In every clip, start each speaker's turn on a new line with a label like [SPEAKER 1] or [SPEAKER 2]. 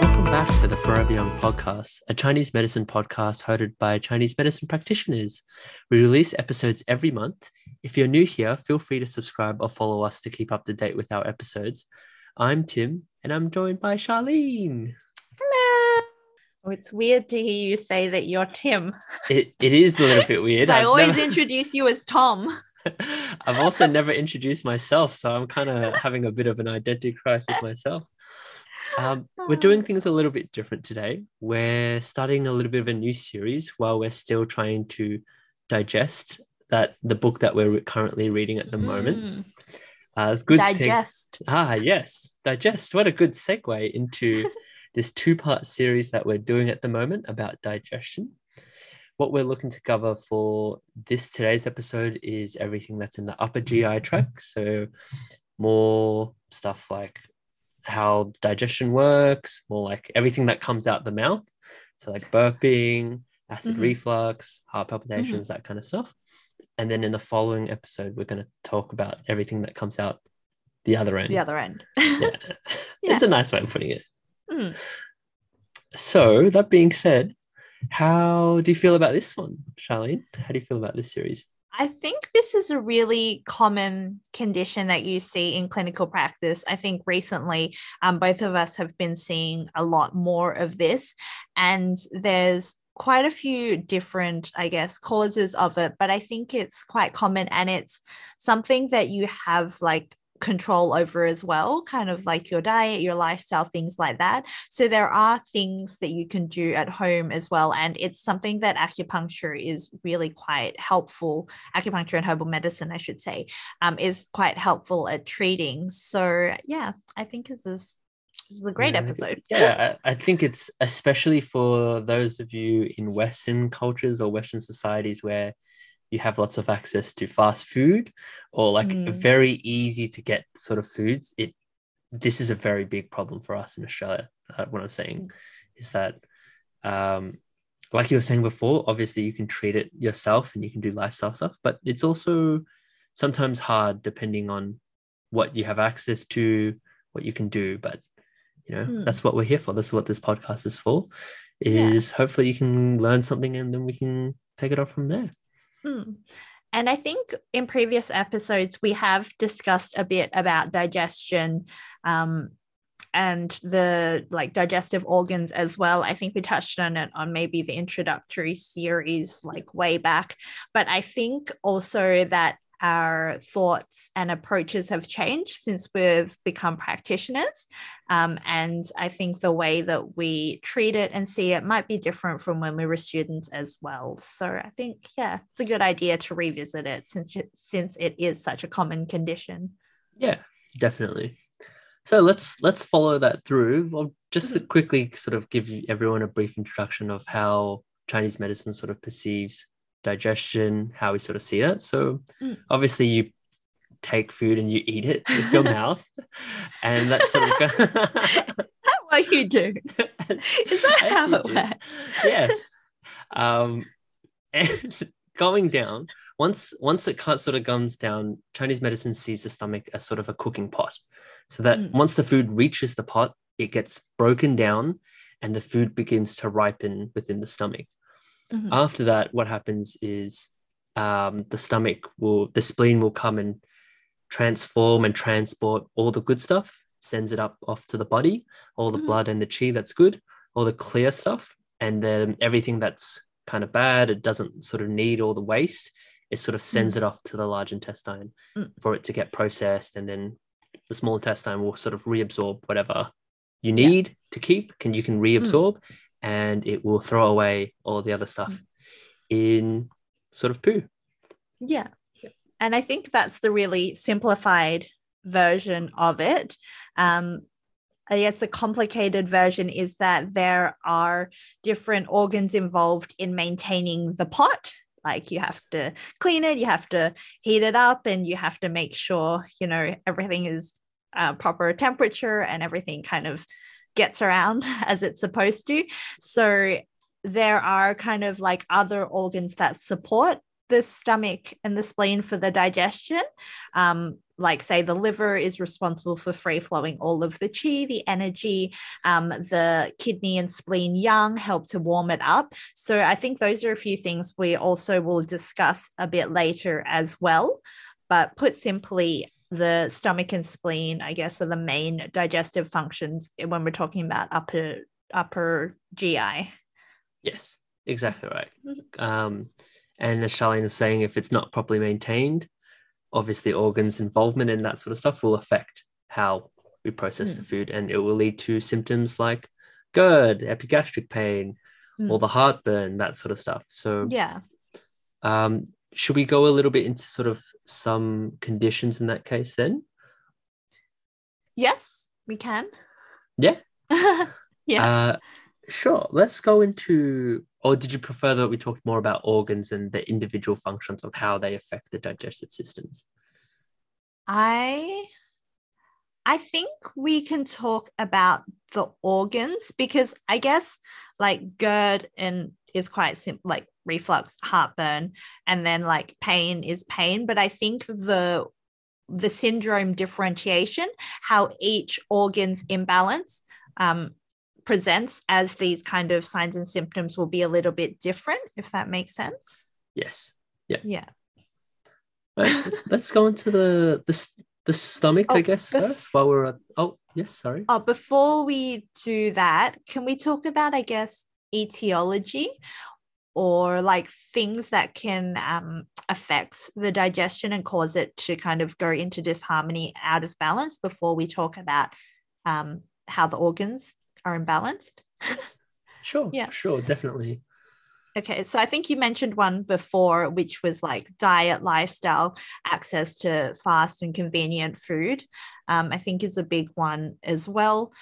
[SPEAKER 1] Welcome back to the Forever Young podcast, a Chinese medicine podcast hosted by Chinese medicine practitioners. We release episodes every month. If you're new here, feel free to subscribe or follow us to keep up to date with our episodes. I'm Tim, and I'm joined by Charlene.
[SPEAKER 2] Hello. Oh, it's weird to hear you say that you're Tim.
[SPEAKER 1] It, it is a little bit weird.
[SPEAKER 2] I always
[SPEAKER 1] never-
[SPEAKER 2] introduce you as Tom.
[SPEAKER 1] I've also never introduced myself, so I'm kind of having a bit of an identity crisis myself. Um, we're doing things a little bit different today. We're starting a little bit of a new series while we're still trying to digest that the book that we're currently reading at the moment.
[SPEAKER 2] Mm.
[SPEAKER 1] Uh, it's good. seg-
[SPEAKER 2] Digest.
[SPEAKER 1] ah, yes, digest. What a good segue into this two-part series that we're doing at the moment about digestion. What we're looking to cover for this today's episode is everything that's in the upper GI tract. So, more stuff like how digestion works, more like everything that comes out the mouth. So, like burping, acid
[SPEAKER 2] Mhm.
[SPEAKER 1] reflux, heart palpitations, that kind of stuff. And then in the following episode, we're going to talk about everything that comes out the other end.
[SPEAKER 2] The other end.
[SPEAKER 1] Yeah. It's a nice way of putting it.
[SPEAKER 2] Mm.
[SPEAKER 1] So, that being said, how do you feel about this one, Charlene? How do you feel about this series?
[SPEAKER 2] I think this is a really common condition that you see in clinical practice. I think recently, um, both of us have been seeing a lot more of this, and there's quite a few different, I guess, causes of it, but I think it's quite common and it's something that you have like control over as well, kind of like your diet, your lifestyle, things like that. So there are things that you can do at home as well. And it's something that acupuncture is really quite helpful. Acupuncture and herbal medicine, I should say, um, is quite helpful at treating. So yeah, I think this is this is a great
[SPEAKER 1] Yeah,
[SPEAKER 2] episode.
[SPEAKER 1] Yeah, I, I think it's especially for those of you in Western cultures or Western societies where you have lots of access to fast food or like
[SPEAKER 2] Mm.
[SPEAKER 1] very easy to get sort of foods. It this is a very big problem for us in Australia. Uh, what I'm saying is that, um, like you were saying before, obviously you can treat it yourself and you can do lifestyle stuff, but it's also sometimes hard depending on what you have access to, what you can do. But you know,
[SPEAKER 2] Hmm.
[SPEAKER 1] that's what we're here for. This is what this podcast is for.
[SPEAKER 2] Yeah.
[SPEAKER 1] Is hopefully you can learn something and then we can take it off from there.
[SPEAKER 2] Mm. And I think in previous episodes, we have discussed a bit about digestion um, and the like digestive organs as well. I think we touched on it on maybe the introductory series, like way back. But I think also that our thoughts and approaches have changed since we've become practitioners. Um, and I think the way that we treat it and see it might be different from when we were students as well. So I think, yeah, it's a good idea to revisit it since since it is such a common condition.
[SPEAKER 1] Yeah, definitely. So let's let's follow that through. Well, just to quickly sort of give you everyone a brief introduction of how Chinese medicine sort of perceives digestion, how we sort of see it. So
[SPEAKER 2] Mm.
[SPEAKER 1] obviously you take food and you eat it with your mouth, and that's sort of
[SPEAKER 2] what you do? Is that
[SPEAKER 1] As
[SPEAKER 2] how it works?
[SPEAKER 1] yes. Um, and going down, once once it kind sort of comes down, Chinese medicine sees the stomach as sort of a cooking pot. So that
[SPEAKER 2] Mm.
[SPEAKER 1] once the food reaches the pot, it gets broken down and the food begins to ripen within the stomach.
[SPEAKER 2] Mhm.
[SPEAKER 1] After that, what happens is um, the stomach will, the spleen will come and transform and transport all the good stuff, sends it up off to the body, all the
[SPEAKER 2] Mhm.
[SPEAKER 1] blood and the chi that's good, all the clear stuff, and then everything that's kind of bad, it doesn't sort of need all the waste, it sort of sends it off to the large intestine
[SPEAKER 2] Mm.
[SPEAKER 1] for it to get processed, and then the small intestine will sort of reabsorb whatever you
[SPEAKER 2] Yeah.
[SPEAKER 1] need to keep, can you can reabsorb, and it will throw away all the other stuff in sort of poo.
[SPEAKER 2] Yeah. And I think that's the really simplified version of it. Um, I guess the complicated version is that there are different organs involved in maintaining the pot. Like you have to clean it, you have to heat it up, and you have to make sure, you know, everything is uh, proper temperature and everything kind of gets around as it's supposed to. So there are kind of like other organs that support the stomach and the spleen for the digestion. Um, like say the liver is responsible for free flowing all of the qi the energy um, the kidney and spleen yang help to warm it up so i think those are a few things we also will discuss a bit later as well but put simply the stomach and spleen i guess are the main digestive functions when we're talking about upper upper gi
[SPEAKER 1] yes exactly right um, and as charlene was saying if it's not properly maintained obviously organs involvement and that sort of stuff will affect how we process mm. the food and it will lead to symptoms like GERD, epigastric pain, mm. or the heartburn, that sort of stuff. So
[SPEAKER 2] yeah.
[SPEAKER 1] Um, should we go a little bit into sort of some conditions in that case then?
[SPEAKER 2] Yes, we can.
[SPEAKER 1] Yeah.
[SPEAKER 2] yeah.
[SPEAKER 1] Uh, sure. Let's go into or did you prefer that we talked more about organs and the individual functions of how they affect the digestive systems
[SPEAKER 2] i i think we can talk about the organs because i guess like gerd and is quite simple like reflux heartburn and then like pain is pain but i think the the syndrome differentiation how each organ's imbalance um, presents as these kind of signs and symptoms will be a little bit different, if that makes sense.
[SPEAKER 1] Yes. Yeah.
[SPEAKER 2] Yeah.
[SPEAKER 1] Right. Let's go into the the, the stomach, oh, I guess, bef- first while we're at, oh yes, sorry.
[SPEAKER 2] Oh, before we do that, can we talk about, I guess, etiology or like things that can um, affect the digestion and cause it to kind of go into disharmony out of balance before we talk about um, how the organs are imbalanced.
[SPEAKER 1] sure. Yeah. Sure. Definitely.
[SPEAKER 2] Okay, so I think you mentioned one before, which was like diet, lifestyle, access to fast and convenient food. Um, I think is a big one as well.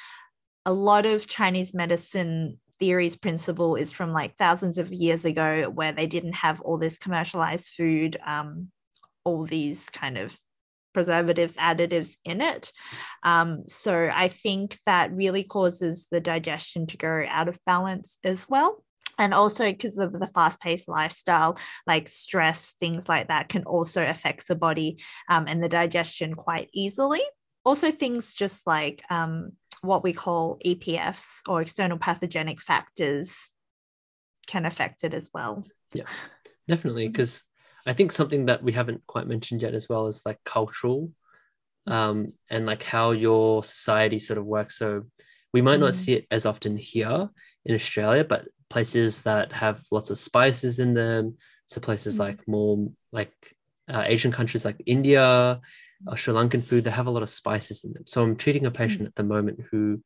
[SPEAKER 2] A lot of Chinese medicine theories principle is from like thousands of years ago, where they didn't have all this commercialized food, um, all these kind of preservatives, additives in it. Um, so I think that really causes the digestion to go out of balance as well. And also because of the fast paced lifestyle, like stress, things like that can also affect the body um, and the digestion quite easily. Also, things just like um, what we call EPFs or external pathogenic factors can affect it as well.
[SPEAKER 1] Yeah, definitely. Because I think something that we haven't quite mentioned yet as well is like cultural um, and like how your society sort of works. So we might mm. not see it as often here in Australia, but places that have lots of spices in them. So places mm. like more like uh, Asian countries like India or Sri Lankan food, they have a lot of spices in them. So I'm treating a patient mm. at the moment who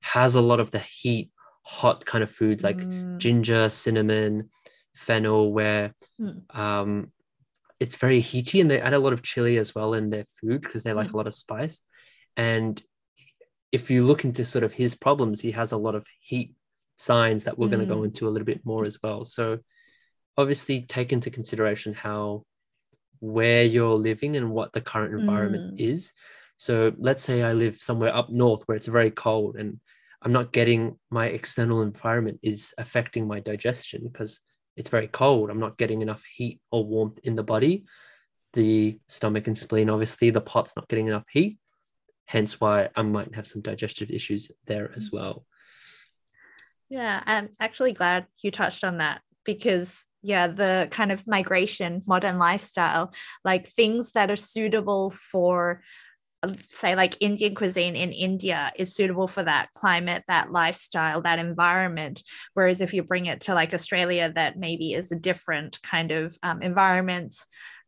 [SPEAKER 1] has a lot of the heat, hot kind of foods like mm. ginger, cinnamon, fennel, where mm. um, it's very heaty and they add a lot of chili as well in their food because they like mm. a lot of spice. And if you look into sort of his problems, he has a lot of heat signs that we're going to go into a little bit more as well. So obviously take into consideration how where you're living and what the current environment mm. is. So let's say I live somewhere up north where it's very cold and I'm not getting my external environment is affecting my digestion because it's very cold. I'm not getting enough heat or warmth in the body. The stomach and spleen, obviously, the pot's not getting enough heat. Hence why I might have some digestive issues there as well.
[SPEAKER 2] Yeah, I'm actually glad you touched on that because yeah the kind of migration modern lifestyle like things that are suitable for say like Indian cuisine in India is suitable for that climate, that lifestyle, that environment. Whereas if you bring it to like Australia, that maybe is a different kind of um, environment,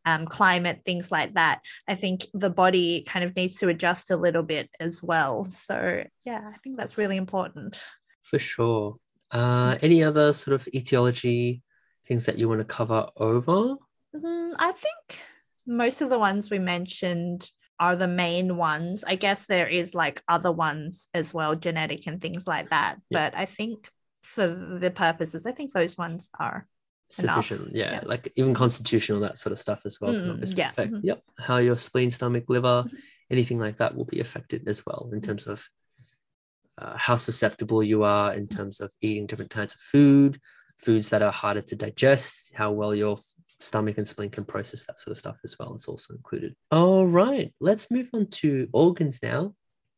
[SPEAKER 2] um, climate, things like that. I think the body kind of needs to adjust a little bit as well. So yeah, I think that's really important.
[SPEAKER 1] For sure. Uh, any other sort of etiology things that you want to cover over?
[SPEAKER 2] Mm, I think most of the ones we mentioned are the main ones. I guess there is like other ones as well, genetic and things like that. Yeah. But I think for the purposes, I think those ones are
[SPEAKER 1] sufficient. Yeah, yeah, like even constitutional that sort of stuff as well. Mm, yeah. Mm-hmm. Yep, how your spleen, stomach, liver, mm-hmm. anything like that will be affected as well in terms of uh, how susceptible you are in terms of eating different types of food, foods that are harder to digest, how well your stomach and spleen can process that sort of stuff as well. It's also included. All right, let's move on to organs now.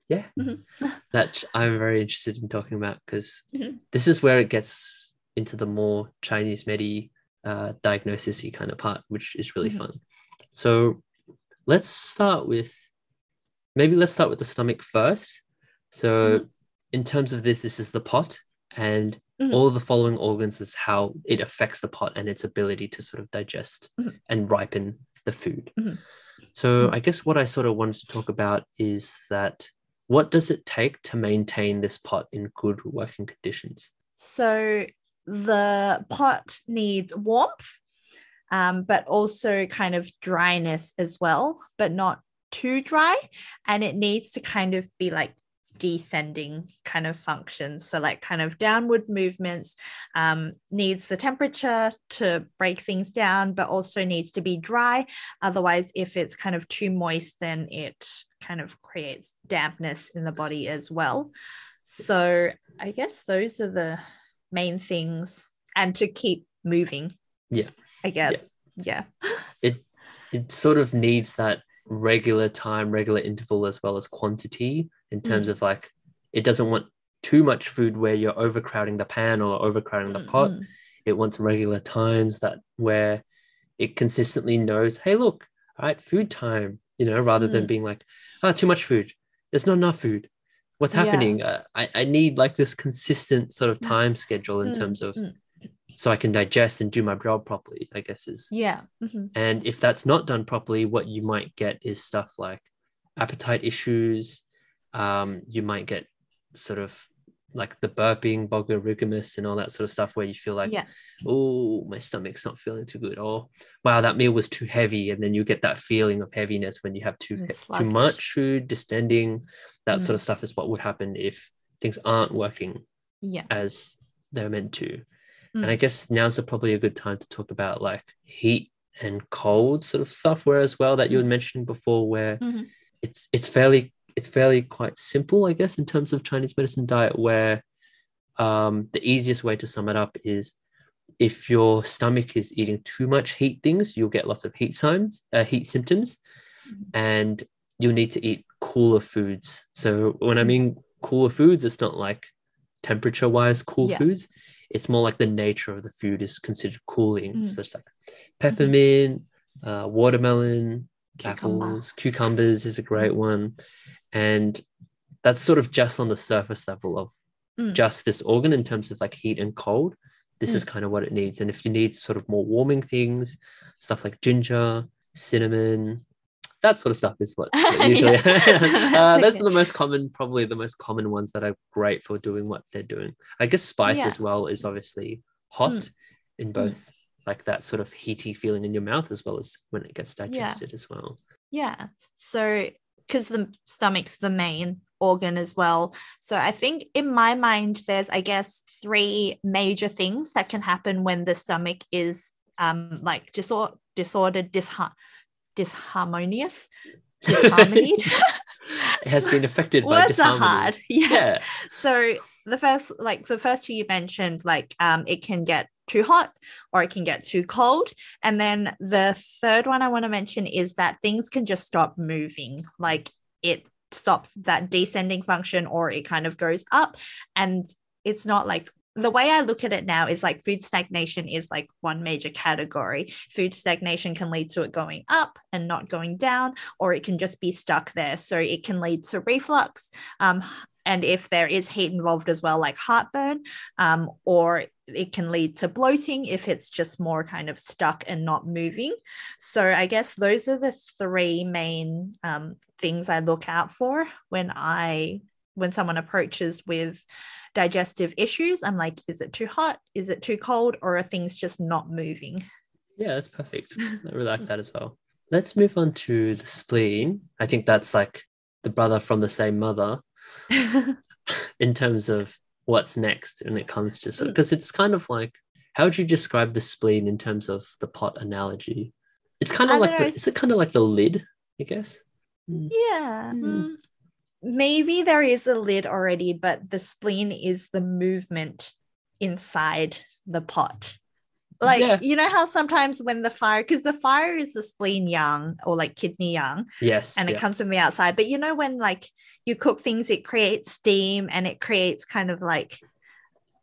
[SPEAKER 1] Yeah,
[SPEAKER 2] Mhm.
[SPEAKER 1] that I'm very interested in talking about because
[SPEAKER 2] Mhm.
[SPEAKER 1] this is where it gets into the more Chinese medi uh, diagnosis kind of part, which is really
[SPEAKER 2] Mhm.
[SPEAKER 1] fun. So let's start with maybe let's start with the stomach first. So in terms of this, this is the pot, and
[SPEAKER 2] Mhm.
[SPEAKER 1] all the following organs is how it affects the pot and its ability to sort of digest
[SPEAKER 2] Mhm.
[SPEAKER 1] and ripen the food.
[SPEAKER 2] Mhm.
[SPEAKER 1] So
[SPEAKER 2] Mhm.
[SPEAKER 1] I guess what I sort of wanted to talk about is that what does it take to maintain this pot in good working conditions?
[SPEAKER 2] So the pot needs warmth, um, but also kind of dryness as well, but not too dry. And it needs to kind of be like descending kind of functions. So, like kind of downward movements, um, needs the temperature to break things down, but also needs to be dry. Otherwise, if it's kind of too moist, then it kind of creates dampness in the body as well. So, I guess those are the main things and to keep moving
[SPEAKER 1] Yeah.
[SPEAKER 2] i guess yeah,
[SPEAKER 1] It it sort of needs that regular time, regular interval, as well as quantity in terms
[SPEAKER 2] Mm.
[SPEAKER 1] of like, it doesn't want too much food where you're overcrowding the pan or overcrowding the
[SPEAKER 2] Mm,
[SPEAKER 1] pot.
[SPEAKER 2] mm,
[SPEAKER 1] It wants regular times that where it consistently knows, hey, look, all right, food time, you know, rather than
[SPEAKER 2] Mm.
[SPEAKER 1] being like, ah, too much food. There's not enough food. What's
[SPEAKER 2] Yeah.
[SPEAKER 1] happening? Uh, I, I need like this consistent sort of time schedule in
[SPEAKER 2] Mm,
[SPEAKER 1] terms of
[SPEAKER 2] mm.
[SPEAKER 1] so I can digest and do my job properly, I guess is.
[SPEAKER 2] yeah mhm,
[SPEAKER 1] And if that's not done properly, what you might get is stuff like appetite issues. Um, you might get sort of like the burping, borborygmus, and all that sort of stuff where you feel like,
[SPEAKER 2] yeah
[SPEAKER 1] oh, my stomach's not feeling too good, or wow, that meal was too heavy, and then you get that feeling of heaviness when you have too too much food, distending. That
[SPEAKER 2] Mm.
[SPEAKER 1] sort of stuff is what would happen if things aren't working
[SPEAKER 2] yeah
[SPEAKER 1] as they're meant to.
[SPEAKER 2] Mm.
[SPEAKER 1] And I guess now's a, probably a good time to talk about like heat and cold sort of stuff. Where as well that you had mentioned before, where
[SPEAKER 2] Mhm.
[SPEAKER 1] it's it's fairly it's fairly quite simple, I guess, in terms of Chinese medicine diet, where um, the easiest way to sum it up is if your stomach is eating too much heat things, you'll get lots of heat signs, uh, heat symptoms,
[SPEAKER 2] Mhm.
[SPEAKER 1] and you'll need to eat cooler foods. So when I mean cooler foods, it's not like temperature wise cool
[SPEAKER 2] Yeah.
[SPEAKER 1] foods. It's more like the nature of the food is considered cooling.
[SPEAKER 2] Mm.
[SPEAKER 1] So it's like peppermint, uh, watermelon,
[SPEAKER 2] Cucumber.
[SPEAKER 1] apples, cucumbers is a great one. And that's sort of just on the surface level of
[SPEAKER 2] Mm.
[SPEAKER 1] just this organ in terms of like heat and cold. This is kind of what it needs. And if you need sort of more warming things, stuff like ginger, cinnamon, that sort of stuff is what, usually. uh, those are the most common, probably the most common ones that are great for doing what they're doing. I guess spice
[SPEAKER 2] Yeah.
[SPEAKER 1] as well is obviously hot
[SPEAKER 2] Mm.
[SPEAKER 1] in both like that sort of heaty feeling in your mouth as well as when it gets digested as well.
[SPEAKER 2] Yeah. So, because the stomach's the main organ as well. So, I think in my mind, there's, I guess, three major things that can happen when the stomach is um like disor- disordered, disha- disharmonious, disharmony.
[SPEAKER 1] it has been affected by
[SPEAKER 2] Words are hard. Yeah.
[SPEAKER 1] Yeah.
[SPEAKER 2] So the first, like the first two you mentioned, like um, it can get too hot or it can get too cold. And then the third one I want to mention is that things can just stop moving. Like it stops that descending function or it kind of goes up. And it's not like the way I look at it now is like food stagnation is like one major category. Food stagnation can lead to it going up and not going down, or it can just be stuck there. So it can lead to reflux. Um, and if there is heat involved as well, like heartburn, um, or it can lead to bloating if it's just more kind of stuck and not moving. So I guess those are the three main um, things I look out for when I when someone approaches with digestive issues. I'm like, is it too hot? Is it too cold? Or are things just not moving?
[SPEAKER 1] Yeah, that's perfect. I really like that as well. Let's move on to the spleen. I think that's like the brother from the same mother in terms of what's next when it comes to so
[SPEAKER 2] Mm.
[SPEAKER 1] because it's kind of like how would you describe the spleen in terms of the pot analogy? It's kind of
[SPEAKER 2] don't
[SPEAKER 1] like
[SPEAKER 2] know,
[SPEAKER 1] the, is it kind of like the lid, I guess? Mm.
[SPEAKER 2] Yeah.
[SPEAKER 1] Hmm.
[SPEAKER 2] mm. Maybe there is a lid already, but the spleen is the movement inside the pot. Like
[SPEAKER 1] Yeah.
[SPEAKER 2] you know how sometimes when the fire, because the fire is the spleen yang or like kidney yang,
[SPEAKER 1] Yes.
[SPEAKER 2] and it comes from the outside. But you know when like you cook things, it creates steam and it creates kind of like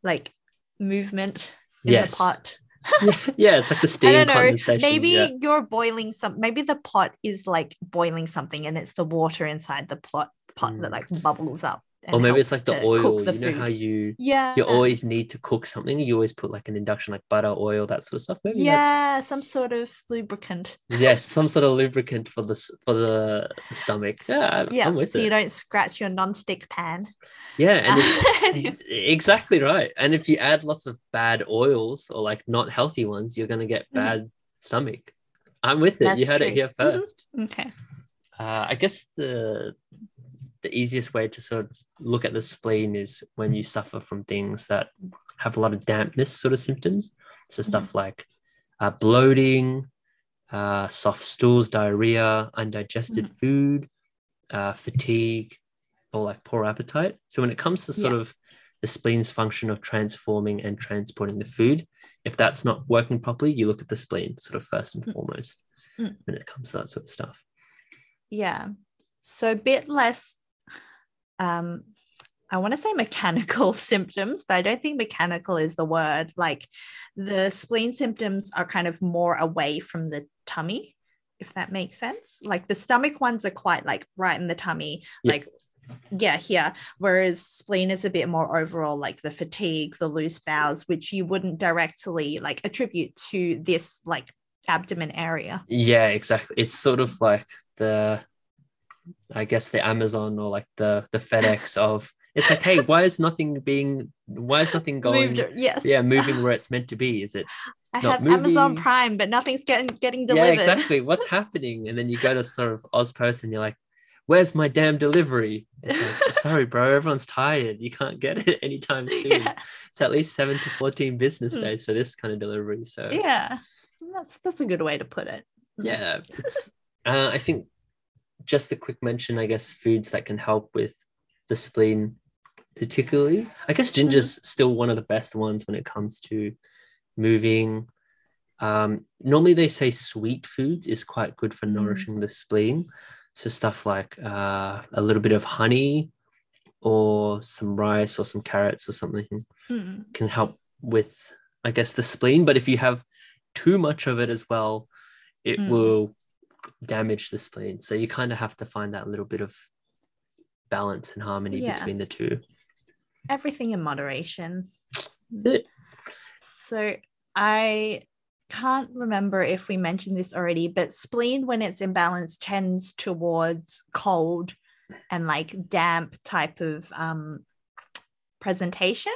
[SPEAKER 2] like movement in
[SPEAKER 1] Yes.
[SPEAKER 2] the pot.
[SPEAKER 1] yeah, yeah, it's like the steam
[SPEAKER 2] I don't know.
[SPEAKER 1] condensation.
[SPEAKER 2] Maybe
[SPEAKER 1] yeah.
[SPEAKER 2] you're boiling some. Maybe the pot is like boiling something, and it's the water inside the pot pot that
[SPEAKER 1] Mm.
[SPEAKER 2] like bubbles up.
[SPEAKER 1] Or maybe it's like the oil.
[SPEAKER 2] the
[SPEAKER 1] you know how you
[SPEAKER 2] yeah,
[SPEAKER 1] you always need to cook something. You always put like an induction, like butter, oil, that sort of stuff. Maybe that's
[SPEAKER 2] yeah, some sort of lubricant.
[SPEAKER 1] yes, some sort of lubricant for the for the stomach. Yeah,
[SPEAKER 2] Yeah, so
[SPEAKER 1] it.
[SPEAKER 2] you don't scratch your non-stick pan.
[SPEAKER 1] yeah, exactly right. And if you add lots of bad oils or like not healthy ones, you're gonna get
[SPEAKER 2] Mm.
[SPEAKER 1] bad stomach. I'm with it. you
[SPEAKER 2] That's
[SPEAKER 1] heard it here
[SPEAKER 2] Mhm.
[SPEAKER 1] first.
[SPEAKER 2] okay.
[SPEAKER 1] Uh, I guess the the easiest way to sort of look at the spleen is when you suffer from things that have a lot of dampness sort of symptoms. So stuff like uh, bloating, uh, soft stools, diarrhea, undigested food, uh, fatigue, or like poor appetite. So when it comes to sort
[SPEAKER 2] Yeah.
[SPEAKER 1] of the spleen's function of transforming and transporting the food, if that's not working properly, you look at the spleen sort of first and
[SPEAKER 2] Mm.
[SPEAKER 1] foremost
[SPEAKER 2] Mm.
[SPEAKER 1] when it comes to that sort of stuff.
[SPEAKER 2] Yeah. So a bit less um I want to say mechanical symptoms, but I don't think mechanical is the word. Like the spleen symptoms are kind of more away from the tummy, if that makes sense. Like the stomach ones are quite like right in the tummy,
[SPEAKER 1] Yeah.
[SPEAKER 2] like yeah, here. Whereas spleen is a bit more overall, like the fatigue, the loose bowels, which you wouldn't directly like attribute to this like abdomen area.
[SPEAKER 1] Yeah, exactly. It's sort of like the, I guess the Amazon or like the the FedEx of. It's like, hey, why is nothing being? Why is nothing going?
[SPEAKER 2] Moved, yes.
[SPEAKER 1] Yeah, moving where it's meant to be. Is it?
[SPEAKER 2] I have Amazon. Prime, but nothing's getting getting delivered.
[SPEAKER 1] Yeah, exactly. What's happening? And then you go to sort of AusPost and you're like, where's my damn delivery? Like, Sorry, bro, everyone's tired. You can't get it anytime soon.
[SPEAKER 2] yeah,
[SPEAKER 1] It's at least seven to fourteen business
[SPEAKER 2] Hmm.
[SPEAKER 1] days for this kind of delivery. So
[SPEAKER 2] yeah, that's that's a good way to put it.
[SPEAKER 1] yeah it's uh, i think just a quick mention i guess foods that can help with the spleen particularly i guess ginger's still one of the best ones when it comes to moving um, normally they say sweet foods is quite good for
[SPEAKER 2] Mm.
[SPEAKER 1] nourishing the spleen so stuff like uh, a little bit of honey or some rice or some carrots or something
[SPEAKER 2] Mm.
[SPEAKER 1] can help with i guess the spleen but if you have too much of it as well it
[SPEAKER 2] Mm.
[SPEAKER 1] will damage the spleen so you kind of have to find that little bit of balance and harmony
[SPEAKER 2] Yeah.
[SPEAKER 1] between the two
[SPEAKER 2] Everything in moderation. So I can't remember if we mentioned this already, but spleen, when it's imbalanced, tends towards cold and like damp type of um, presentation.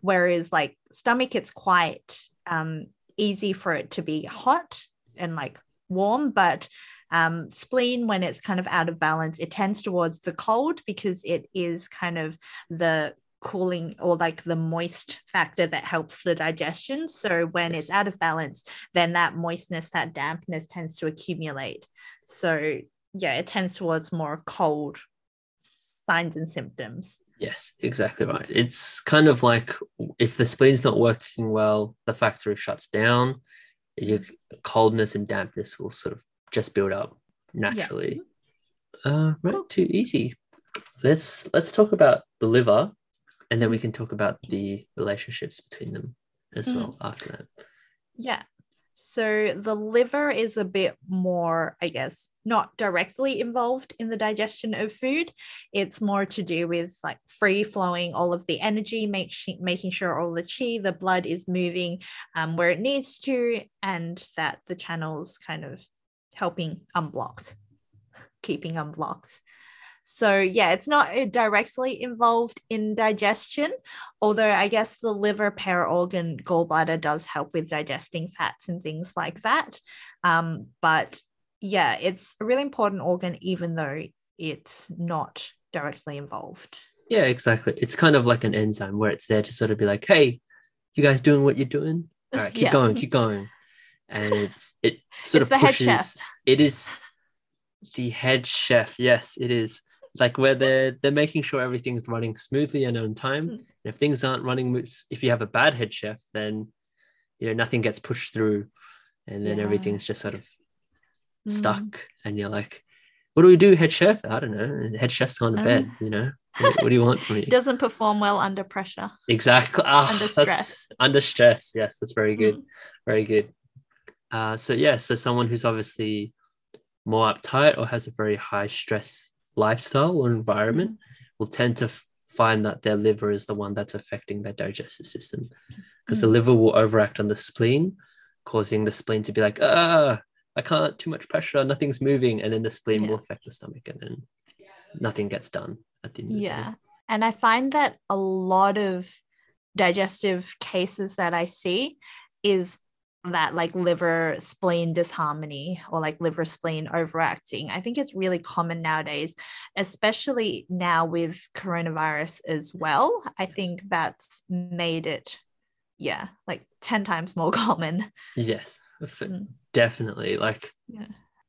[SPEAKER 2] Whereas like stomach, it's quite um, easy for it to be hot and like warm, but um, spleen, when it's kind of out of balance, it tends towards the cold because it is kind of the cooling or like the moist factor that helps the digestion. So when it's out of balance, then that moistness, that dampness tends to accumulate. So yeah, it tends towards more cold signs and symptoms.
[SPEAKER 1] yes exactly right it's kind of like if the spleen's not working well the factory shuts down your coldness and dampness will sort of just build up naturally uh right
[SPEAKER 2] Cool.
[SPEAKER 1] too easy let's let's talk about the liver and then we can talk about the relationships between them as
[SPEAKER 2] Mm.
[SPEAKER 1] well after that
[SPEAKER 2] Yeah. So the liver is a bit more, I guess, not directly involved in the digestion of food. It's more to do with like free flowing all of the energy, make, making sure all the chi, the blood is moving um, where it needs to, and that the channels kind of helping unblocked, keeping unblocked. So yeah, it's not uh, directly involved in digestion, although I guess the liver, para organ, gallbladder does help with digesting fats and things like that. Um, but yeah, it's a really important organ, even though it's not directly involved.
[SPEAKER 1] yeah exactly it's kind of like an enzyme where it's there to sort of be like hey you guys doing what you're doing all right keep
[SPEAKER 2] Yeah.
[SPEAKER 1] going keep going and it's it sort
[SPEAKER 2] It's
[SPEAKER 1] of
[SPEAKER 2] the head
[SPEAKER 1] pushes
[SPEAKER 2] chef.
[SPEAKER 1] it is the head chef yes it is like where they're they're making sure everything's running smoothly and on time
[SPEAKER 2] Mm.
[SPEAKER 1] and if things aren't running if you have a bad head chef then you know nothing gets pushed through and then
[SPEAKER 2] Yeah.
[SPEAKER 1] everything's just sort of
[SPEAKER 2] Mm.
[SPEAKER 1] stuck and you're like what do we do head chef i don't know head chef's gone to
[SPEAKER 2] Uh.
[SPEAKER 1] bed you know what, what do you want from me
[SPEAKER 2] Doesn't perform well under pressure.
[SPEAKER 1] exactly Ah,
[SPEAKER 2] Under
[SPEAKER 1] that's-
[SPEAKER 2] stress.
[SPEAKER 1] under stress yes that's very good
[SPEAKER 2] Mm.
[SPEAKER 1] very good uh so yeah so someone who's obviously more uptight or has a very high stress lifestyle or environment
[SPEAKER 2] Mm-hmm.
[SPEAKER 1] will tend to f- find that their liver is the one that's affecting their digestive system because the
[SPEAKER 2] Mm.
[SPEAKER 1] liver will overact on the spleen causing the spleen to be like ah i can't too much pressure nothing's moving and then the spleen will affect the stomach and then nothing gets done at the end of the.
[SPEAKER 2] Yeah. And I find that a lot of digestive cases that I see is that like liver spleen disharmony or like liver spleen overacting. I think it's really common nowadays, especially now with coronavirus as well. I think that's made it, yeah, like 10 times more common.
[SPEAKER 1] yes
[SPEAKER 2] Mm.
[SPEAKER 1] definitely like
[SPEAKER 2] Yeah.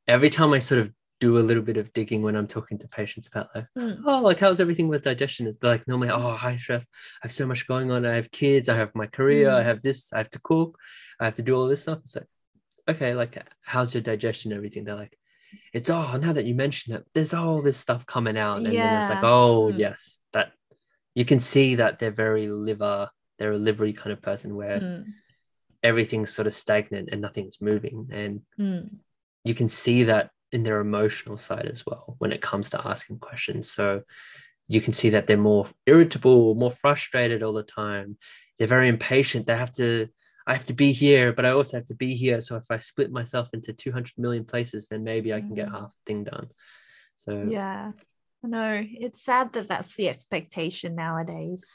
[SPEAKER 1] every time i sort of do a little bit of digging when i'm talking to patients about like
[SPEAKER 2] Mm.
[SPEAKER 1] oh like how's everything with digestion? Is like normally oh high stress i have so much going on. I have kids. I have my career. I
[SPEAKER 2] Mm.
[SPEAKER 1] have this. I have to cook. I have to do all this stuff. It's like okay like how's your digestion everything? They're like it's oh now that you mention it there's all this stuff coming out. And then it's like oh
[SPEAKER 2] Mm.
[SPEAKER 1] yes that you can see that they're very liver they're a livery kind of person where
[SPEAKER 2] Mm.
[SPEAKER 1] everything's sort of stagnant and nothing's moving. And
[SPEAKER 2] Mm.
[SPEAKER 1] you can see that in their emotional side as well when it comes to asking questions. So you can see that they're more irritable, more frustrated all the time. They're very impatient. They have to, I have to be here, but I also have to be here. So if I split myself into 200 million places, then maybe I can get
[SPEAKER 2] Mm.
[SPEAKER 1] half the thing done. So
[SPEAKER 2] Yeah. I know. It's sad that that's the expectation nowadays.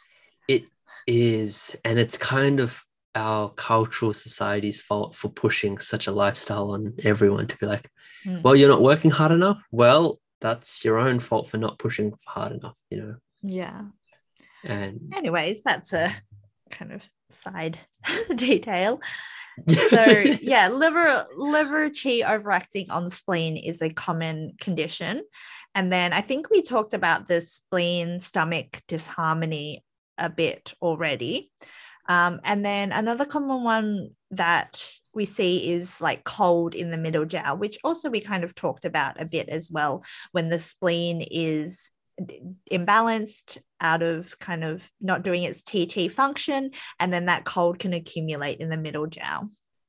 [SPEAKER 1] it is, and it's kind of our cultural society's fault for pushing such a lifestyle on everyone to be like,
[SPEAKER 2] Mm.
[SPEAKER 1] well, you're not working hard enough. Well, that's your own fault for not pushing hard enough, you know.
[SPEAKER 2] Yeah.
[SPEAKER 1] And
[SPEAKER 2] anyways that's a kind of side detail so yeah liver liver chi overacting on the spleen is a common condition and then i think we talked about the spleen stomach disharmony a bit already um, and then another common one that we see is like cold in the middle jiao which also we kind of talked about a bit as well when the spleen is imbalanced out of kind of not doing its TT function, and then that cold can accumulate in the middle jiao.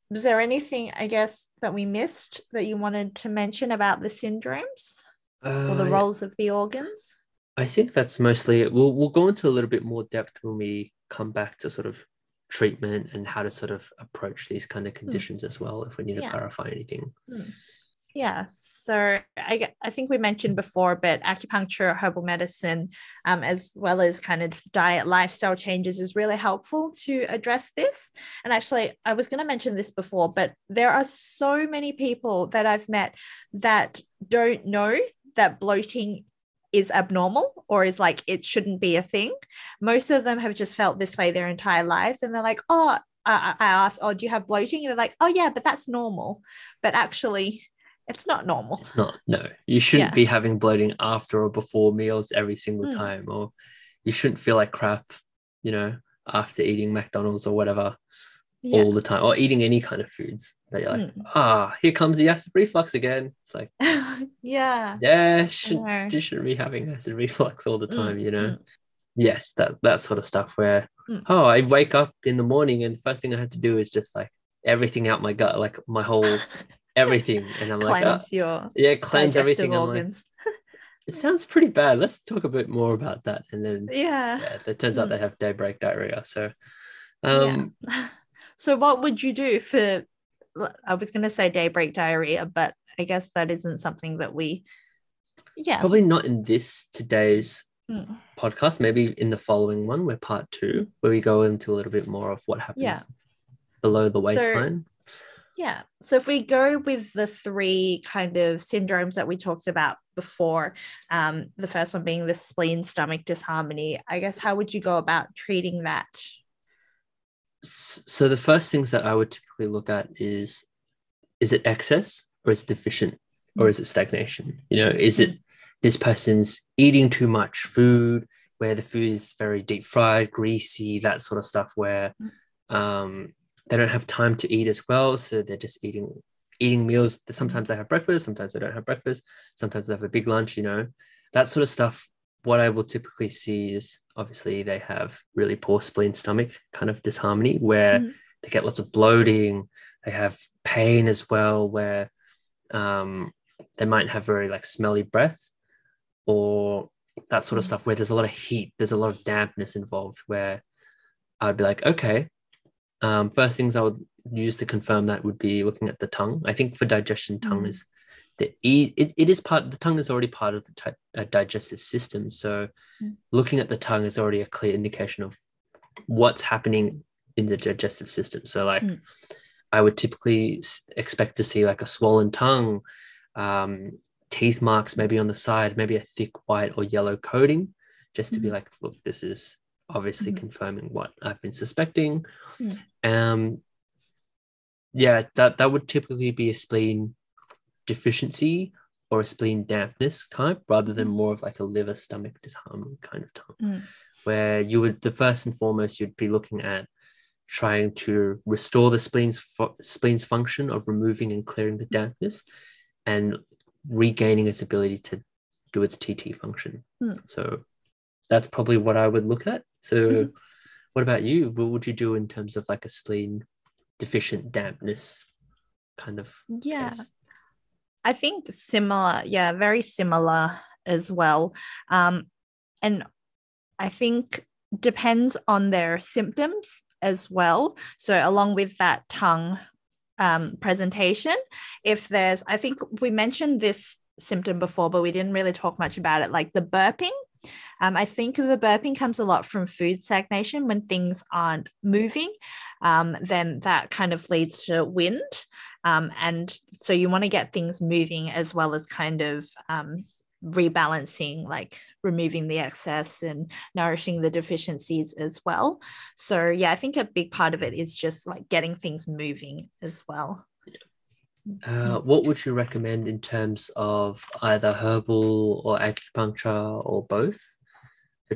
[SPEAKER 2] Was there anything, I guess, that we missed that you wanted to mention about the syndromes or the
[SPEAKER 1] Uh,
[SPEAKER 2] roles of the organs?
[SPEAKER 1] I think that's mostly it. We'll we'll go into a little bit more depth when we come back to sort of treatment and how to sort of approach these kind of conditions as well if we need to
[SPEAKER 2] Hmm.
[SPEAKER 1] Clarify anything.
[SPEAKER 2] Yeah, so I, I think we mentioned before, but acupuncture, herbal medicine, um, as well as kind of diet lifestyle changes is really helpful to address this. And actually, I was going to mention this before, but there are so many people that I've met that don't know that bloating is abnormal or is like it shouldn't be a thing. Most of them have just felt this way their entire lives, and they're like, oh. I I asked, oh, do you have bloating? And they're like, oh, yeah, but that's normal. But actually, it's not normal.
[SPEAKER 1] It's not no. You shouldn't
[SPEAKER 2] Yeah.
[SPEAKER 1] be having bloating after or before meals every single
[SPEAKER 2] Mm.
[SPEAKER 1] time, or you shouldn't feel like crap, you know, after eating McDonald's or whatever
[SPEAKER 2] Yeah.
[SPEAKER 1] all the time, or eating any kind of foods that you're like,
[SPEAKER 2] Mm.
[SPEAKER 1] ah, here comes the acid reflux again. It's like,
[SPEAKER 2] yeah.
[SPEAKER 1] yeah, shouldn't,
[SPEAKER 2] know.
[SPEAKER 1] you shouldn't be having acid reflux all the
[SPEAKER 2] Mm,
[SPEAKER 1] time, you know.
[SPEAKER 2] mm.
[SPEAKER 1] Yes, that that sort of stuff where
[SPEAKER 2] Mm.
[SPEAKER 1] oh, I wake up in the morning and the first thing I had to do is just like everything out my gut, like my whole everything, and I'm like,
[SPEAKER 2] Cleanse
[SPEAKER 1] oh,
[SPEAKER 2] your
[SPEAKER 1] yeah, cleanse everything. I'm like, it sounds pretty bad. Let's talk a bit more about that. And then
[SPEAKER 2] yeah.
[SPEAKER 1] yeah, it turns out
[SPEAKER 2] Mm.
[SPEAKER 1] they have daybreak diarrhea. So um
[SPEAKER 2] yeah. So what would you do for I was gonna say daybreak diarrhea, but I guess that isn't something that we yeah.
[SPEAKER 1] probably not in this today's
[SPEAKER 2] Mm.
[SPEAKER 1] podcast, maybe in the following one, where part two, where we go into a little bit more of what happens
[SPEAKER 2] Yeah.
[SPEAKER 1] below the
[SPEAKER 2] So-
[SPEAKER 1] waistline.
[SPEAKER 2] Yeah. So if we go with the three kind of syndromes that we talked about before, um, the first one being the spleen stomach disharmony, I guess how would you go about treating that?
[SPEAKER 1] So the first things that I would typically look at is is it excess or is it deficient or is it stagnation? You know, is it this person's eating too much food where the food is very deep fried, greasy, that sort of stuff where um they don't have time to eat as well, so they're just eating eating meals. Sometimes they have breakfast, sometimes they don't have breakfast, sometimes they have a big lunch. You know, that sort of stuff. What I will typically see is obviously they have really poor spleen stomach kind of disharmony where
[SPEAKER 2] Mhm.
[SPEAKER 1] they get lots of bloating. They have pain as well, where um, they might have very like smelly breath or that sort of
[SPEAKER 2] Mm.
[SPEAKER 1] stuff where there's a lot of heat, there's a lot of dampness involved. Where I'd be like, okay, um, first things I would use to confirm that would be looking at the tongue. I think for digestion, tongue
[SPEAKER 2] Mm.
[SPEAKER 1] is the e- it, it is part the tongue is already part of the ti- uh, digestive system. So
[SPEAKER 2] Mm.
[SPEAKER 1] looking at the tongue is already a clear indication of what's happening in the digestive system. So like
[SPEAKER 2] Mm.
[SPEAKER 1] I would typically expect to see like a swollen tongue, um, teeth marks maybe on the side, maybe a thick white or yellow coating, just to be
[SPEAKER 2] Mhm.
[SPEAKER 1] like, look, this is obviously
[SPEAKER 2] Mhm.
[SPEAKER 1] confirming what I've been suspecting.
[SPEAKER 2] Mm.
[SPEAKER 1] Um, yeah, that that would typically be a spleen deficiency or a spleen dampness type, rather than
[SPEAKER 2] Mhm.
[SPEAKER 1] more of like a liver stomach disharmony kind of tongue,
[SPEAKER 2] Mm.
[SPEAKER 1] where you would the first and foremost you'd be looking at trying to restore the spleen's fu- spleen's function of removing and clearing the dampness and regaining its ability to do its TT function.
[SPEAKER 2] Mm.
[SPEAKER 1] So that's probably what I would look at. So
[SPEAKER 2] Mhm.
[SPEAKER 1] what about you? What would you do in terms of like a spleen deficient dampness kind of
[SPEAKER 2] Yeah.
[SPEAKER 1] case?
[SPEAKER 2] I think similar, yeah, very similar as well. Um, and I think depends on their symptoms as well. So along with that tongue um, presentation, if there's, I think we mentioned this symptom before, but we didn't really talk much about it, like the burping. Um, I think the burping comes a lot from food stagnation when things aren't moving. Um, then that kind of leads to wind. Um, and so you want to get things moving as well as kind of um, rebalancing, like removing the excess and nourishing the deficiencies as well. So, yeah, I think a big part of it is just like getting things moving as well.
[SPEAKER 1] Uh, what would you recommend in terms of either herbal or acupuncture or both?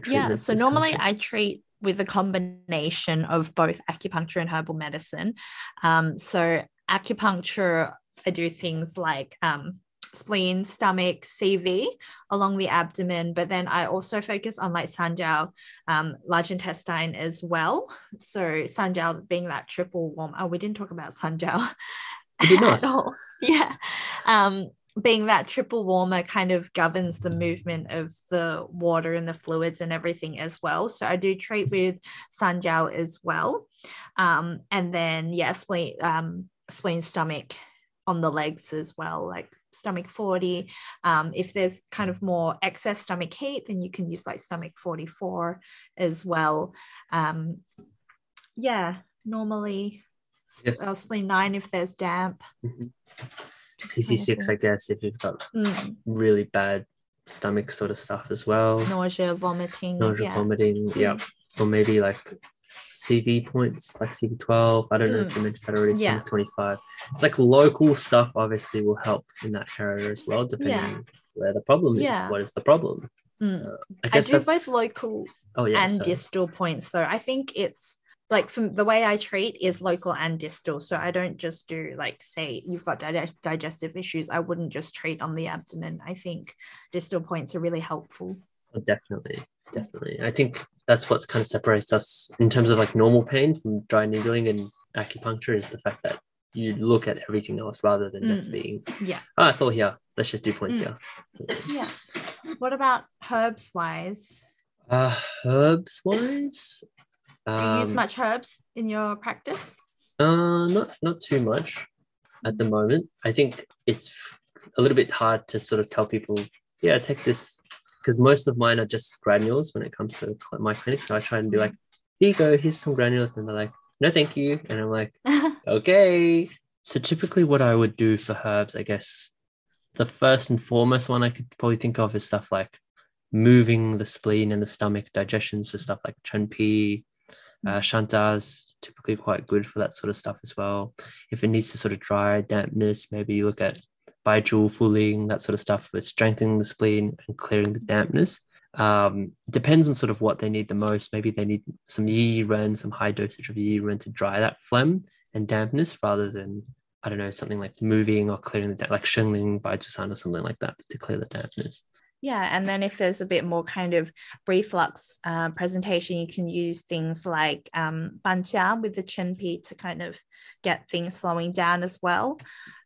[SPEAKER 2] Yeah, so
[SPEAKER 1] for this kind of
[SPEAKER 2] normally I treat with a combination of both acupuncture and herbal medicine. Um, so acupuncture, I do things like um, spleen, stomach, CV along the abdomen, but then I also focus on like sanjiao, um, large intestine as well. So sanjiao being that triple warm. Oh, we didn't talk about sanjiao
[SPEAKER 1] We did not.
[SPEAKER 2] Yeah. Um, being that triple warmer kind of governs the movement of the water and the fluids and everything as well. So I do treat with Sanjiao as well. Um, and then, yeah, spleen, um, spleen stomach on the legs as well, like stomach 40. Um, if there's kind of more excess stomach heat, then you can use like stomach 44 as well. Um, yeah, normally uh, spleen 9 if there's damp.
[SPEAKER 1] Mhm. PC6, I guess, if you've got
[SPEAKER 2] Mm,
[SPEAKER 1] really bad stomach sort of stuff as well.
[SPEAKER 2] nausea, vomiting.
[SPEAKER 1] Nausea,
[SPEAKER 2] yeah.
[SPEAKER 1] vomiting, yeah. Or maybe like CV points, like CV12. I don't know if you mentioned that already,
[SPEAKER 2] Mm. Yeah.
[SPEAKER 1] stomach 25. It's like local stuff, obviously, will help in that area as well, depending
[SPEAKER 2] Yeah.
[SPEAKER 1] where the problem is.
[SPEAKER 2] Yeah.
[SPEAKER 1] What is the problem?
[SPEAKER 2] Mm.
[SPEAKER 1] I
[SPEAKER 2] I
[SPEAKER 1] guess
[SPEAKER 2] do
[SPEAKER 1] that's.
[SPEAKER 2] both local
[SPEAKER 1] oh, yeah.
[SPEAKER 2] and
[SPEAKER 1] sorry.
[SPEAKER 2] distal points though. I think it's like from the way I treat is local and distal. So I don't just do like say you've got digest- digestive issues. I wouldn't just treat on the abdomen. I think distal points are really helpful.
[SPEAKER 1] Oh, definitely definitely i think that's what kind of separates us in terms of like normal pain from dry needling and acupuncture is the fact that you look at everything else rather than just
[SPEAKER 2] Mm.
[SPEAKER 1] being
[SPEAKER 2] Yeah.
[SPEAKER 1] oh it's all here let's just do points
[SPEAKER 2] Mm.
[SPEAKER 1] here So,
[SPEAKER 2] Yeah. What about herbs wise?
[SPEAKER 1] uh herbs wise
[SPEAKER 2] Do you use
[SPEAKER 1] um,
[SPEAKER 2] much herbs in your practice?
[SPEAKER 1] uh not not too much at the moment. I think it's a little bit hard to sort of tell people yeah take this because most of mine are just granules when it comes to my clinic. So i try and be like here you go here's some granules. And they're like no thank you. And i'm like okay. So typically what i would do for herbs i guess the first and foremost one i could probably think of is stuff like moving the spleen and the stomach digestion so stuff like chenpi uh, shanzha's typically quite good for that sort of stuff as well. If it needs to sort of dry dampness maybe you look at baizhu fuling that sort of stuff with strengthening the spleen and clearing the dampness. Um, depends on sort of what they need the most. Maybe they need some yi ren some high dosage of yi ren to dry that phlegm and dampness rather than I don't know something like moving or clearing the da- like Shenling Baizhusan or something like that to clear the dampness.
[SPEAKER 2] Yeah, and then if there's a bit more kind of reflux uh, presentation, you can use things like um, banxia with the chenpi to kind of get things slowing down as well.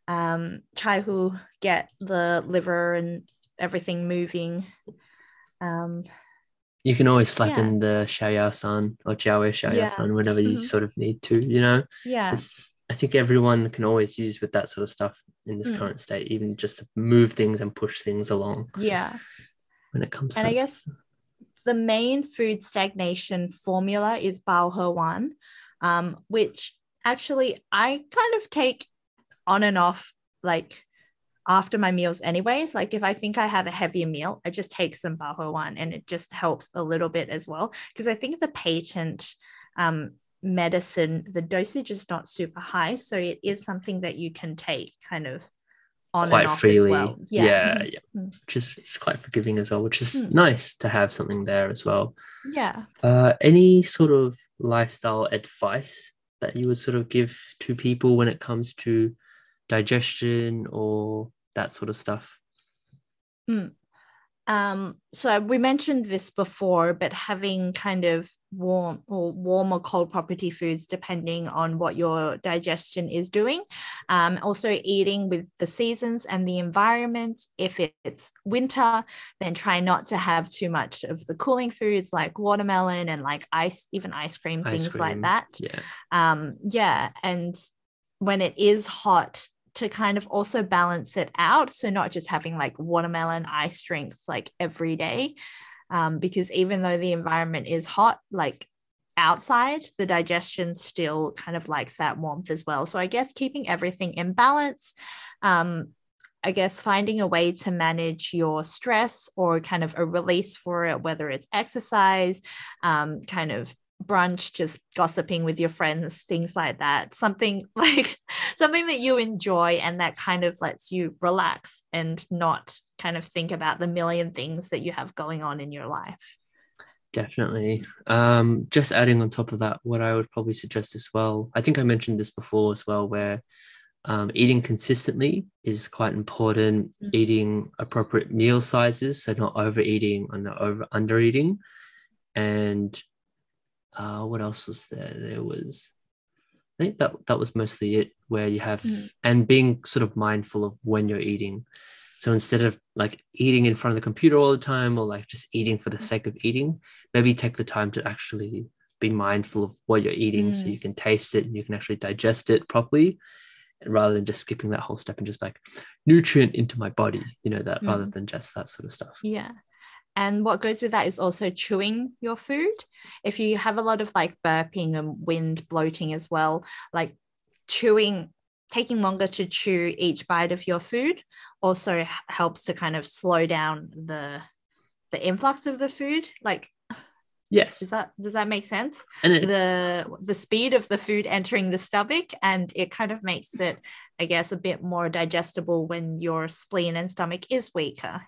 [SPEAKER 2] Um, chai hu get the liver and everything moving. Um,
[SPEAKER 1] You can always slap
[SPEAKER 2] Yeah.
[SPEAKER 1] in the Xiaoyao san or Xiaoyao
[SPEAKER 2] Yeah.
[SPEAKER 1] san whenever you
[SPEAKER 2] Mhm.
[SPEAKER 1] sort of need to, you know.
[SPEAKER 2] yeah,
[SPEAKER 1] It's, I think everyone can always use with that sort of stuff in this
[SPEAKER 2] Mm.
[SPEAKER 1] current state, even just to move things and push things along
[SPEAKER 2] yeah.
[SPEAKER 1] when it comes to
[SPEAKER 2] And I guess-
[SPEAKER 1] stuff.
[SPEAKER 2] the main food stagnation formula is Bao He Wan, um, which actually I kind of take on and off like after my meals anyways. Like if I think I have a heavier meal, I just take some Bao He Wan and it just helps a little bit as well. Because I think the patent um, medicine, the dosage is not super high. So it is something that you can take kind of on
[SPEAKER 1] quite
[SPEAKER 2] and off
[SPEAKER 1] freely.
[SPEAKER 2] as well.
[SPEAKER 1] Yeah,
[SPEAKER 2] Yeah.
[SPEAKER 1] yeah,
[SPEAKER 2] Mm.
[SPEAKER 1] which is it's quite forgiving as well, which is
[SPEAKER 2] Mm.
[SPEAKER 1] nice to have something there as well.
[SPEAKER 2] Yeah.
[SPEAKER 1] Uh, any sort of lifestyle advice that you would sort of give to people when it comes to digestion or that sort of stuff?
[SPEAKER 2] Um, so we mentioned this before, but having kind of warm or warm or cold property foods depending on what your digestion is doing. Um, also eating with the seasons and the environment. If it's winter, then try not to have too much of the cooling foods like watermelon and like ice, even ice cream,
[SPEAKER 1] Ice
[SPEAKER 2] things like that
[SPEAKER 1] Yeah,
[SPEAKER 2] um yeah and when it is hot to kind of also balance it out. So not just having like watermelon ice drinks like every day um because even though the environment is hot like outside the digestion still kind of likes that warmth as well. So i guess keeping everything in balance um I guess finding a way to manage your stress or kind of a release for it, whether it's exercise, um, kind of brunch, just gossiping with your friends, things like that. Something like something that you enjoy and that kind of lets you relax and not kind of think about the million things that you have going on in your life.
[SPEAKER 1] definitely. Um, just adding on top of that, what I would probably suggest as well, I think I mentioned this before as well, where um, eating consistently is quite important.
[SPEAKER 2] Mm.
[SPEAKER 1] Eating appropriate meal sizes, so not overeating or not over under eating, and uh, what else was there? There was, I think that that was mostly it. Where you have
[SPEAKER 2] Mm.
[SPEAKER 1] and being sort of mindful of when you're eating. So instead of like eating in front of the computer all the time or like just eating for the sake of eating, maybe take the time to actually be mindful of what you're eating so
[SPEAKER 2] Mm.
[SPEAKER 1] you can taste it and you can actually digest it properly rather than just skipping that whole step and just like nutrient into my body, you know, that rather than just that sort of stuff.
[SPEAKER 2] Yeah. And what goes with that is also chewing your food. If you have a lot of like burping and wind bloating as well, like chewing, taking longer to chew each bite of your food also helps to kind of slow down the the influx of the food. Like,
[SPEAKER 1] Yes.
[SPEAKER 2] does that does that make sense?
[SPEAKER 1] And it,
[SPEAKER 2] the the speed of the food entering the stomach and it kind of makes it i guess a bit more digestible when your spleen and stomach is weaker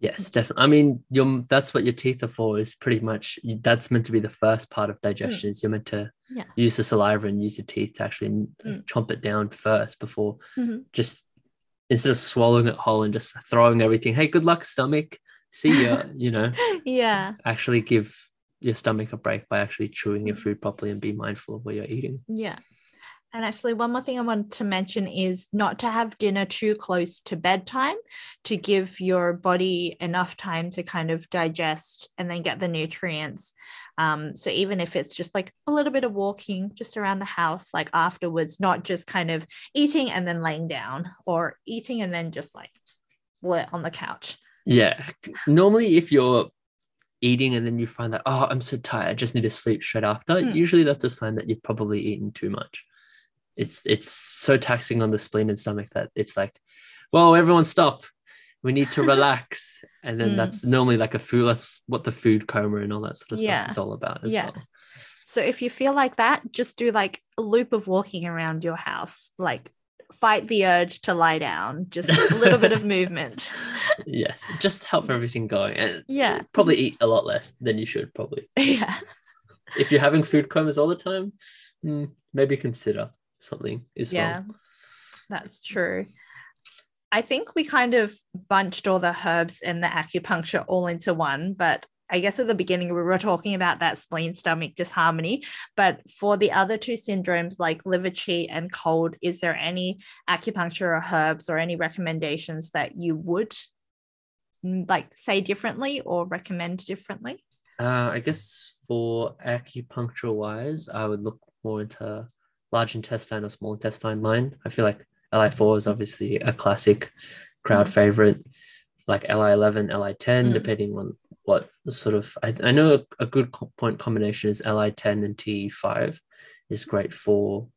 [SPEAKER 1] Yes, definitely. I mean, your that's what your teeth are for. Is pretty much that's meant to be the first part of digestion. Is you're meant to
[SPEAKER 2] Yeah.
[SPEAKER 1] use the saliva and use your teeth to actually
[SPEAKER 2] Mm.
[SPEAKER 1] chomp it down first before
[SPEAKER 2] Mhm.
[SPEAKER 1] just instead of swallowing it whole and just throwing everything. Hey, good luck, stomach. See ya. you know,
[SPEAKER 2] yeah
[SPEAKER 1] actually give your stomach a break by actually chewing your
[SPEAKER 2] Mm.
[SPEAKER 1] food properly and be mindful of what you're eating.
[SPEAKER 2] yeah and actually one more thing i want to mention is not to have dinner too close to bedtime to give your body enough time to kind of digest and then get the nutrients um, so even if it's just like a little bit of walking just around the house like afterwards not just kind of eating and then laying down or eating and then just like bleh on the couch
[SPEAKER 1] Yeah. Normally, if you're eating and then you find that, oh, I'm so tired, I just need to sleep straight after,
[SPEAKER 2] Mm.
[SPEAKER 1] usually that's a sign that you've probably eaten too much. It's it's so taxing on the spleen and stomach that it's like, well, everyone stop. We need to relax. and then
[SPEAKER 2] Mm.
[SPEAKER 1] that's normally like a food, that's what the food coma and all that sort of
[SPEAKER 2] Yeah.
[SPEAKER 1] stuff is all about as
[SPEAKER 2] Yeah.
[SPEAKER 1] well.
[SPEAKER 2] So if you feel like that, just do like a loop of walking around your house, like fight the urge to lie down, just a little bit of movement.
[SPEAKER 1] yes. Just help everything going. And
[SPEAKER 2] Yeah.
[SPEAKER 1] probably eat a lot less than you should, probably.
[SPEAKER 2] Yeah.
[SPEAKER 1] If you're having food comas all the time, mm, maybe consider. Something is
[SPEAKER 2] yeah,
[SPEAKER 1] wrong.
[SPEAKER 2] that's true. I think we kind of bunched all the herbs and the acupuncture all into one, but I guess at the beginning we were talking about that spleen stomach disharmony. But for the other two syndromes like liver chi and cold, is there any acupuncture or herbs or any recommendations that you would mm, like say differently or recommend differently?
[SPEAKER 1] Uh, I guess for acupuncture wise, I would look more into large intestine or small intestine line. I feel like LI4 is obviously a classic crowd
[SPEAKER 2] Mm.
[SPEAKER 1] favorite, like LI11, LI10,
[SPEAKER 2] Mm.
[SPEAKER 1] depending on what sort of. I, I know a, a good co- point combination is LI10 and TE5 is great for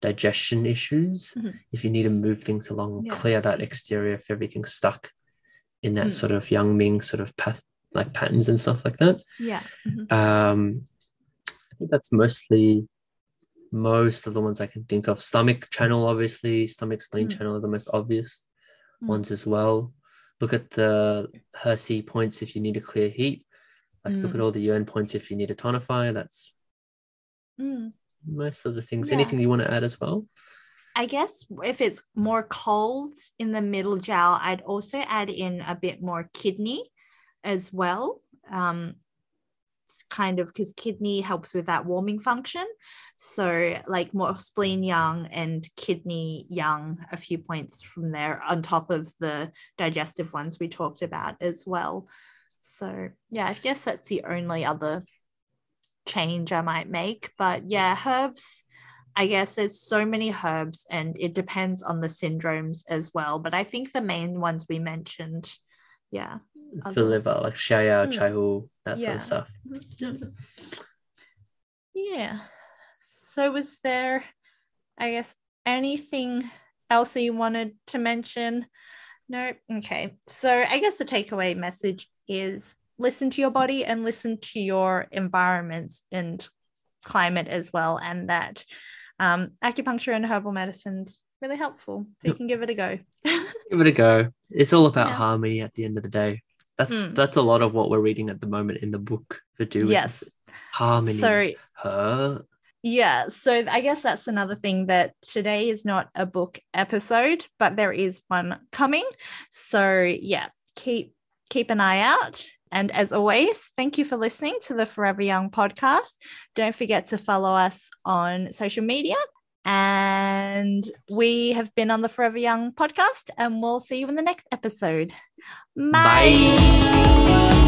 [SPEAKER 1] digestion issues.
[SPEAKER 2] Mhm.
[SPEAKER 1] If you need to move things along,
[SPEAKER 2] Yeah.
[SPEAKER 1] clear that exterior if everything's stuck in that
[SPEAKER 2] Mm.
[SPEAKER 1] sort of Yang Ming sort of path, like patterns and stuff like that.
[SPEAKER 2] Yeah. Mhm.
[SPEAKER 1] Um, I think that's mostly most of the ones I can think of. Stomach channel, obviously, stomach spleen
[SPEAKER 2] Mm.
[SPEAKER 1] channel are the most obvious
[SPEAKER 2] Mm.
[SPEAKER 1] ones as well. Look at the HERC points if you need to clear heat. Like look
[SPEAKER 2] Mm.
[SPEAKER 1] at all the Yuan points if you need to tonify. That's
[SPEAKER 2] Mm.
[SPEAKER 1] most of the things.
[SPEAKER 2] Yeah.
[SPEAKER 1] Anything you want to add as well?
[SPEAKER 2] I guess if it's more cold in the middle jiao, I'd also add in a bit more kidney as well. Um, kind of because kidney helps with that warming function. So, like more spleen yang and kidney yang, a few points from there on top of the digestive ones we talked about as well. So, yeah, I guess that's the only other change I might make. But yeah, herbs. I guess there's so many herbs and it depends on the syndromes as well. But I think the main ones we mentioned, yeah.
[SPEAKER 1] For
[SPEAKER 2] Other-
[SPEAKER 1] liver, like Shaya,
[SPEAKER 2] Mm.
[SPEAKER 1] Chaihu, that sort of stuff.
[SPEAKER 2] Yeah. So was there, I guess, anything else that you wanted to mention? No? Okay. So I guess the takeaway message is listen to your body and listen to your environments and climate as well. And that um, acupuncture and herbal medicine's really helpful. So you can give it a go.
[SPEAKER 1] Give it a go. It's all about
[SPEAKER 2] Yeah.
[SPEAKER 1] harmony at the end of the day. That's
[SPEAKER 2] Mm.
[SPEAKER 1] that's a lot of what we're reading at the moment in the book for do with
[SPEAKER 2] yes.
[SPEAKER 1] harmony.
[SPEAKER 2] So
[SPEAKER 1] her
[SPEAKER 2] Yeah, so I guess that's another thing that today is not a book episode, but there is one coming. So yeah, keep keep an eye out. And as always, thank you for listening to the Forever Young podcast. Don't forget to follow us on social media. And we have been on the Forever Young podcast, and we'll see you in the next episode.
[SPEAKER 1] Bye.
[SPEAKER 2] Bye.